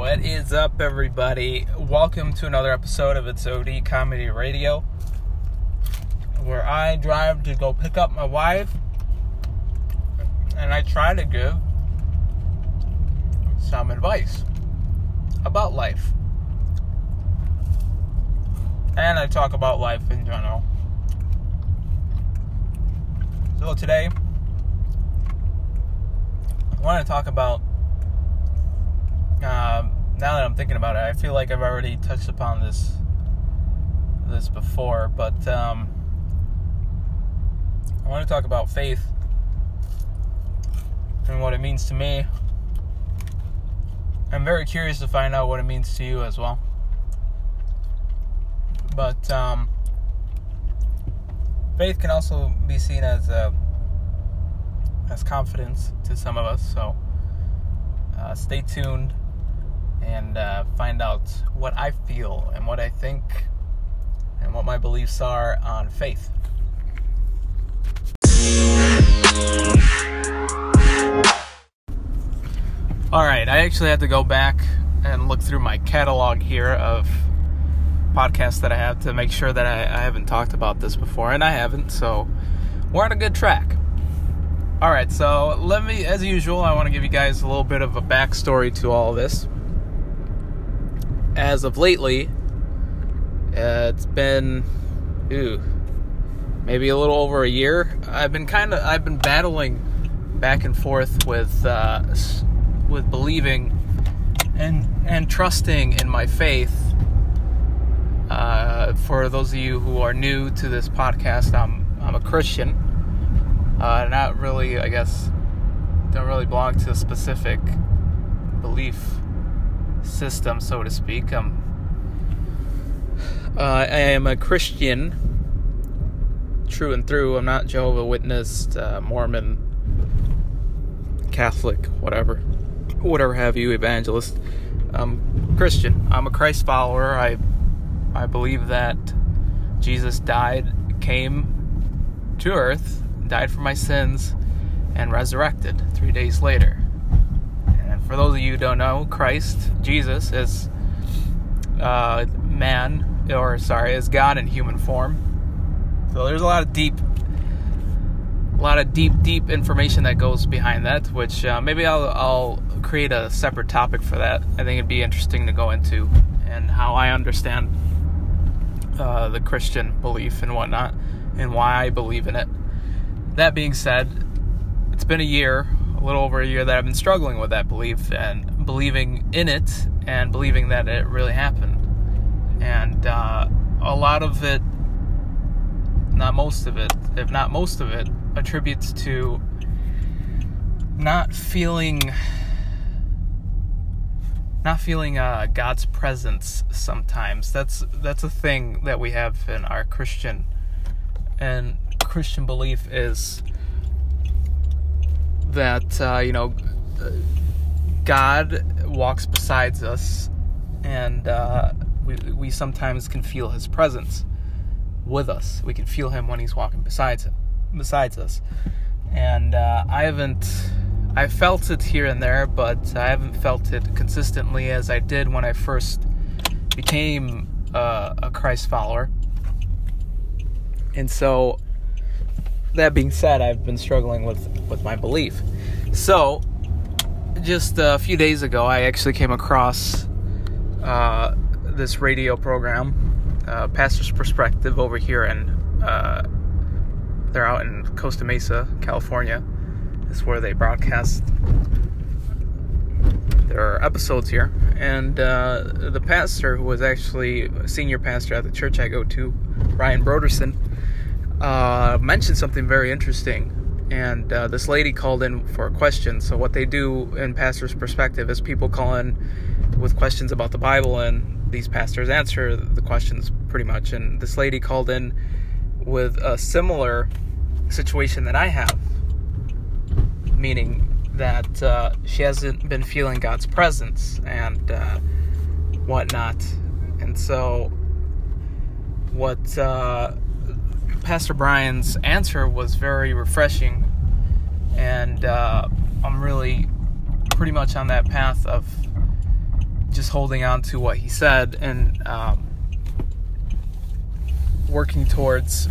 What is up, everybody? Welcome to another episode of It's OD Comedy Radio, where I drive to go pick up my wife and I try to give some advice about life. And I talk about life in general. So today, I want to talk about. Um, now that I'm thinking about it, I feel like I've already touched upon this this before, but um, I want to talk about faith and what it means to me. I'm very curious to find out what it means to you as well. But um, faith can also be seen as uh, as confidence to some of us. So uh, stay tuned and uh, find out what I feel and what I think and what my beliefs are on faith. All right, I actually had to go back and look through my catalog here of podcasts that I have to make sure that I, I haven't talked about this before, and I haven't, so we're on a good track. All right, so let me, as usual, I want to give you guys a little bit of a backstory to all this. As of lately, uh, it's been, ooh, maybe a little over a year. I've been kind of, I've been battling back and forth with, uh, with believing and and trusting in my faith. Uh, for those of you who are new to this podcast, I'm I'm a Christian. Uh, not really, I guess, don't really belong to a specific belief system, so to speak. I'm, uh, I am a Christian, true and through. I'm not Jehovah Witness, uh, Mormon, Catholic, whatever, whatever have you, evangelist. I'm Christian. I'm a Christ follower. I I believe that Jesus died, came to earth, died for my sins, and resurrected three days later. For those of you who don't know, Christ, Jesus, is uh, man, or sorry, is God in human form. So there's a lot of deep, a lot of deep, deep information that goes behind that. Which uh, maybe I'll, I'll create a separate topic for that. I think it'd be interesting to go into and how I understand uh, the Christian belief and whatnot, and why I believe in it. That being said, it's been a year, a little over a year, that I've been struggling with that belief and believing in it and believing that it really happened. And uh, a lot of it, not most of it, if not most of it, attributes to not feeling not feeling uh, God's presence sometimes. That's that's a thing that we have in our Christian and Christian belief is that uh, you know God walks beside us, and uh, we we sometimes can feel His presence with us. We can feel Him when He's walking besides besides us, and uh, I haven't I felt it here and there, but I haven't felt it consistently as I did when I first became uh, a Christ follower. And so, that being said, I've been struggling with, with my belief. So, just a few days ago, I actually came across uh, this radio program, uh, Pastor's Perspective, over here and uh, they're out in Costa Mesa, California is where they broadcast their episodes here. And uh, the pastor, who was actually a senior pastor at the church I go to, Brian Brodersen, uh, mentioned something very interesting. And uh, this lady called in for a question. So, what they do in pastor's perspective is people call in with questions about the Bible, and these pastors answer the questions pretty much. And this lady called in with a similar situation that I have meaning that uh, she hasn't been feeling God's presence and uh, whatnot. And so, what uh, Pastor Brian's answer was very refreshing, and uh, I'm really pretty much on that path of just holding on to what he said and um, working towards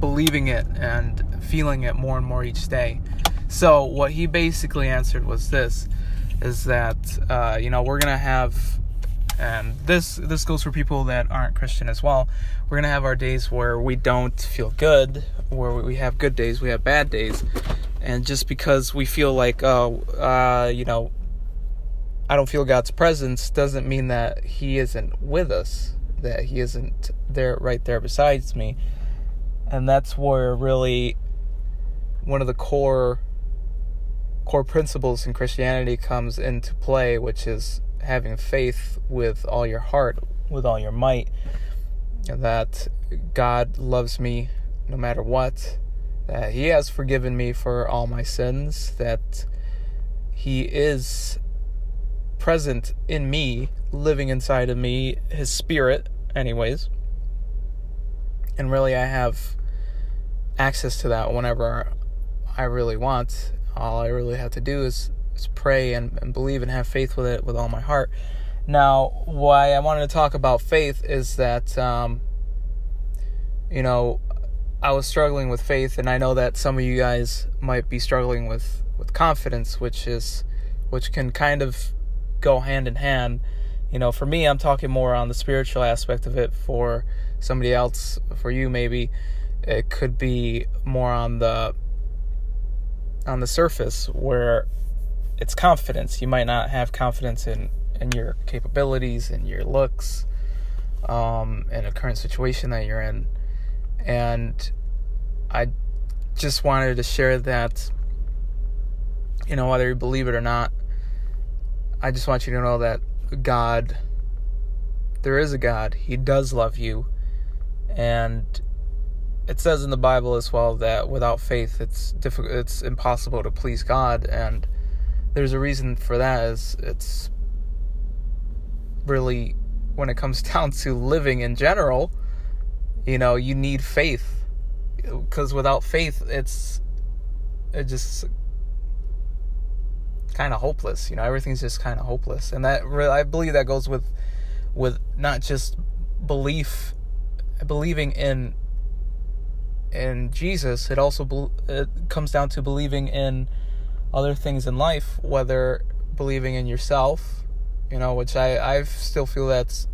believing it and feeling it more and more each day. So what he basically answered was this: is that uh, you know we're gonna have, and this this goes for people that aren't Christian as well. We're gonna have our days where we don't feel good, where we have good days, we have bad days, and just because we feel like oh uh, you know I don't feel God's presence doesn't mean that He isn't with us, that He isn't there right there besides me and that's where really one of the core core principles in Christianity comes into play, which is having faith with all your heart, with all your might, that God loves me no matter what, that He has forgiven me for all my sins, that He is present in me, living inside of me, His Spirit, anyways and really I have access to that whenever I really want. All I really have to do is, pray and, and believe and have faith with it with all my heart. Now, why I wanted to talk about faith is that, um, you know, I was struggling with faith, and I know that some of you guys might be struggling with with confidence, which is which can kind of go hand in hand. You know, for me, I'm talking more on the spiritual aspect of it. For somebody else, for you maybe, it could be more on the on the surface where it's confidence. You might not have confidence in in your capabilities and your looks, um, in a current situation that you're in, and I just wanted to share that. You know, whether you believe it or not, I just want you to know that God, there is a God. He does love you and it says in the Bible as well that without faith it's difficult it's impossible to please God and there's a reason for that is it's really when it comes down to living in general you know you need faith. Because without faith it's it just kind of hopeless you know everything's just kind of hopeless. And that I believe that goes with with not just belief believing in in Jesus, it also be, it comes down to believing in other things in life, whether believing in yourself, you know, which I I still feel that's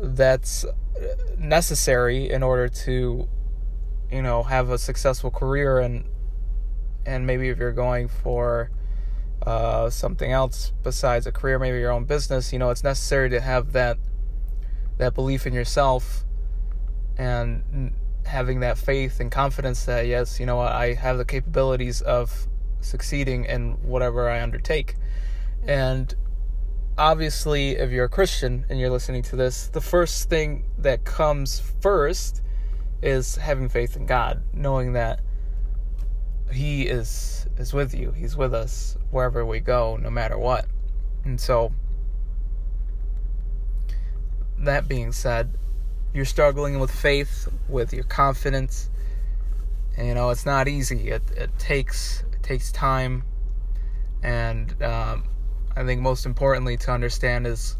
that's necessary in order to you know have a successful career and and maybe if you're going for uh, something else besides a career, maybe your own business, you know, it's necessary to have that that belief in yourself and having that faith and confidence that yes, you know I have the capabilities of succeeding in whatever I undertake. And obviously, if you're a Christian and you're listening to this, the first thing that comes first is having faith in God, knowing that he is is with you. He's with us wherever we go, no matter what. And so that being said, you're struggling with faith, with your confidence. And, you know, it's not easy. It, it takes takes time, and um, I think most importantly to understand is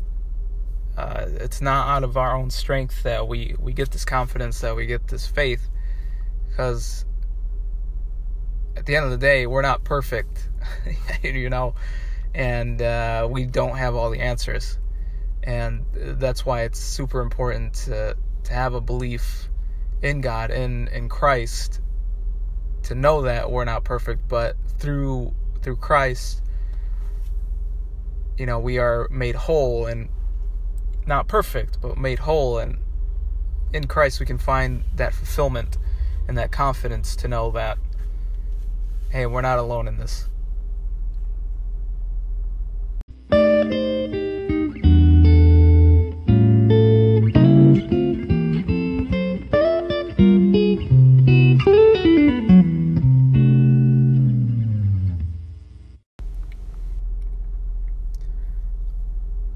uh, it's not out of our own strength that we we get this confidence, that we get this faith, because at the end of the day, we're not perfect, you know, and uh, we don't have all the answers. And that's why it's super important to to have a belief in God in in Christ to know that we're not perfect but through through Christ you know we are made whole and not perfect but made whole. And in Christ we can find that fulfillment and that confidence to know that hey we're not alone in this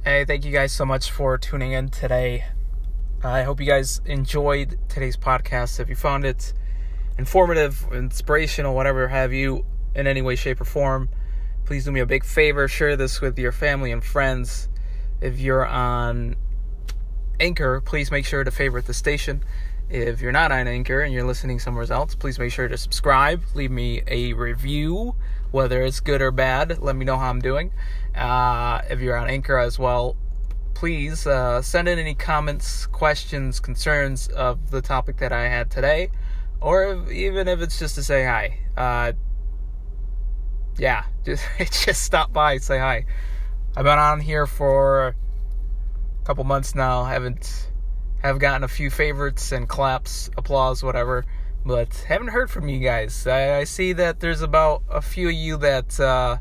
thank you guys so much for tuning in today. I hope you guys enjoyed today's podcast. If you found it informative, inspirational, whatever have you, in any way, shape, or form, Please do me a big favor, share this with your family and friends. If you're on Anchor, please make sure to favorite the station. If you're not on Anchor and you're listening somewhere else, please make sure to subscribe. Leave me a review, whether it's good or bad. Let me know how I'm doing. Uh, if you're on Anchor as well, please uh, send in any comments, questions, concerns of the topic that I had today, or if, even if it's just to say hi. Uh, yeah, just just stop by, say hi. I've been on here for a couple months now. Haven't have gotten a few favorites and claps, applause, whatever, but haven't heard from you guys. I, I see that there's about a few of you that uh,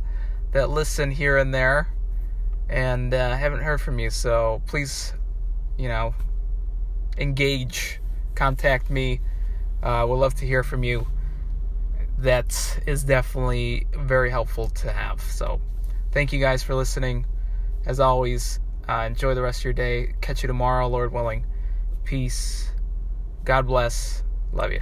that listen here and there, and uh, haven't heard from you. So please, you know, engage, contact me. Uh, we'll love to hear from you that is definitely very helpful to have. So, thank you guys for listening. As always, uh, enjoy the rest of your day. Catch you tomorrow, Lord willing. Peace. God bless. Love you.